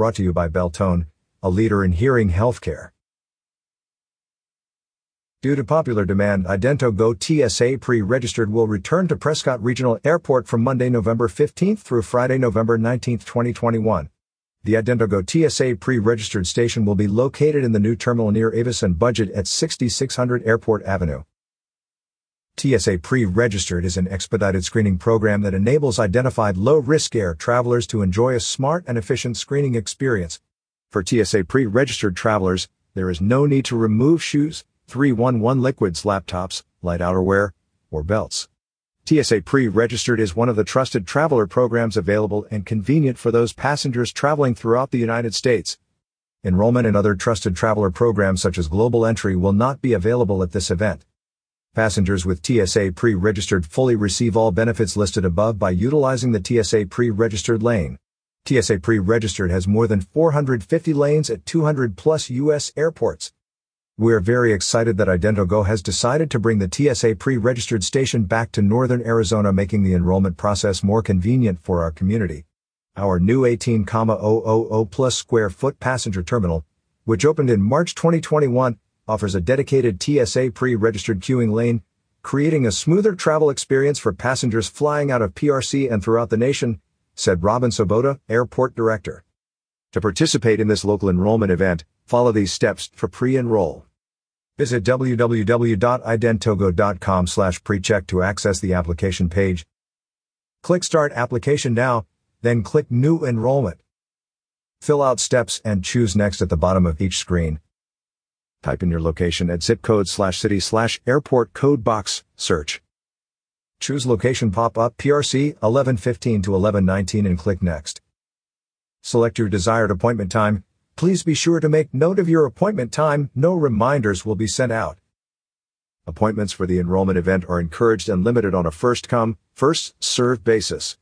Brought to you by Beltone, a leader in hearing healthcare. Due to popular demand, IdentoGo TSA pre-registered will return to Prescott Regional Airport from Monday, November 15th through Friday, November 19th, 2021. The IdentoGo TSA pre-registered station will be located in the new terminal near Avis and Budget at 6600 Airport Avenue. TSA Pre-Registered is an expedited screening program that enables identified low-risk air travelers to enjoy a smart and efficient screening experience. For TSA Pre-Registered travelers, there is no need to remove shoes, 311 liquids, laptops, light outerwear, or belts. TSA Pre-Registered is one of the trusted traveler programs available and convenient for those passengers traveling throughout the United States. Enrollment in other trusted traveler programs such as Global Entry will not be available at this event. Passengers with TSA pre-registered fully receive all benefits listed above by utilizing the TSA pre-registered lane. TSA pre-registered has more than 450 lanes at 200 plus U.S. airports. We're very excited that IdentoGo has decided to bring the TSA pre-registered station back to northern Arizona making the enrollment process more convenient for our community. Our new 18,000 plus square foot passenger terminal, which opened in March 2021, offers a dedicated TSA pre-registered queuing lane, creating a smoother travel experience for passengers flying out of PRC and throughout the nation, said Robin Sobotta, airport director. To participate in this local enrollment event, follow these steps for pre-enroll. Visit www.identogo.com slash precheck to access the application page. Click Start Application Now, then click New Enrollment. Fill out steps and choose Next at the bottom of each screen. Type in your location at zip code slash city slash airport code box, search. Choose location pop-up PRC 1115 to 1119 and click Next. Select your desired appointment time. Please be sure to make note of your appointment time. No reminders will be sent out. Appointments for the enrollment event are encouraged and limited on a first come, first served basis.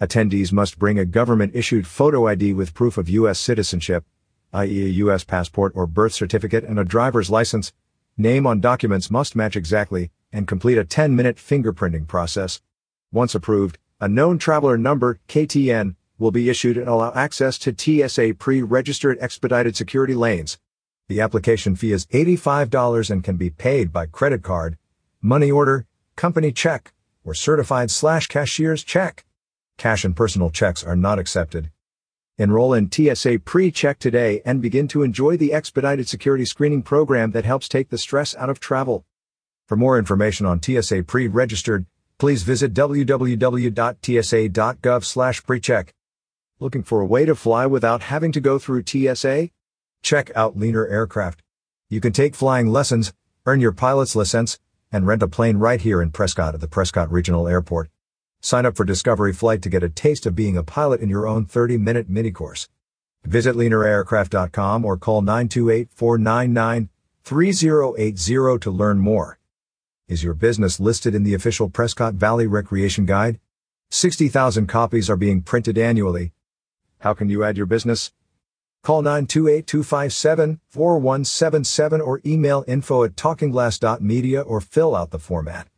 Attendees must bring a government issued photo ID with proof of U.S. citizenship, i.e. a U.S. passport or birth certificate and a driver's license, name on documents must match exactly, and complete a 10-minute fingerprinting process. Once approved, a known traveler number, KTN, will be issued and allow access to TSA pre-registered expedited security lanes. The application fee is $85 and can be paid by credit card, money order, company check, or certified slash cashier's check. Cash and personal checks are not accepted. Enroll in TSA Pre-Check today and begin to enjoy the expedited security screening program that helps take the stress out of travel. For more information on TSA Pre-Registered, please visit www.tsa.gov/precheck. Looking for a way to fly without having to go through TSA? Check out Leaner Aircraft. You can take flying lessons, earn your pilot's license, and rent a plane right here in Prescott at the Prescott Regional Airport. Sign up for Discovery Flight to get a taste of being a pilot in your own 30-minute mini course. Visit leaneraircraft.com or call 928-499-3080 to learn more. Is your business listed in the official Prescott Valley Recreation Guide? 60,000 copies are being printed annually. How can you add your business? Call 928-257-4177 or email info at talkingglass.media or fill out the format.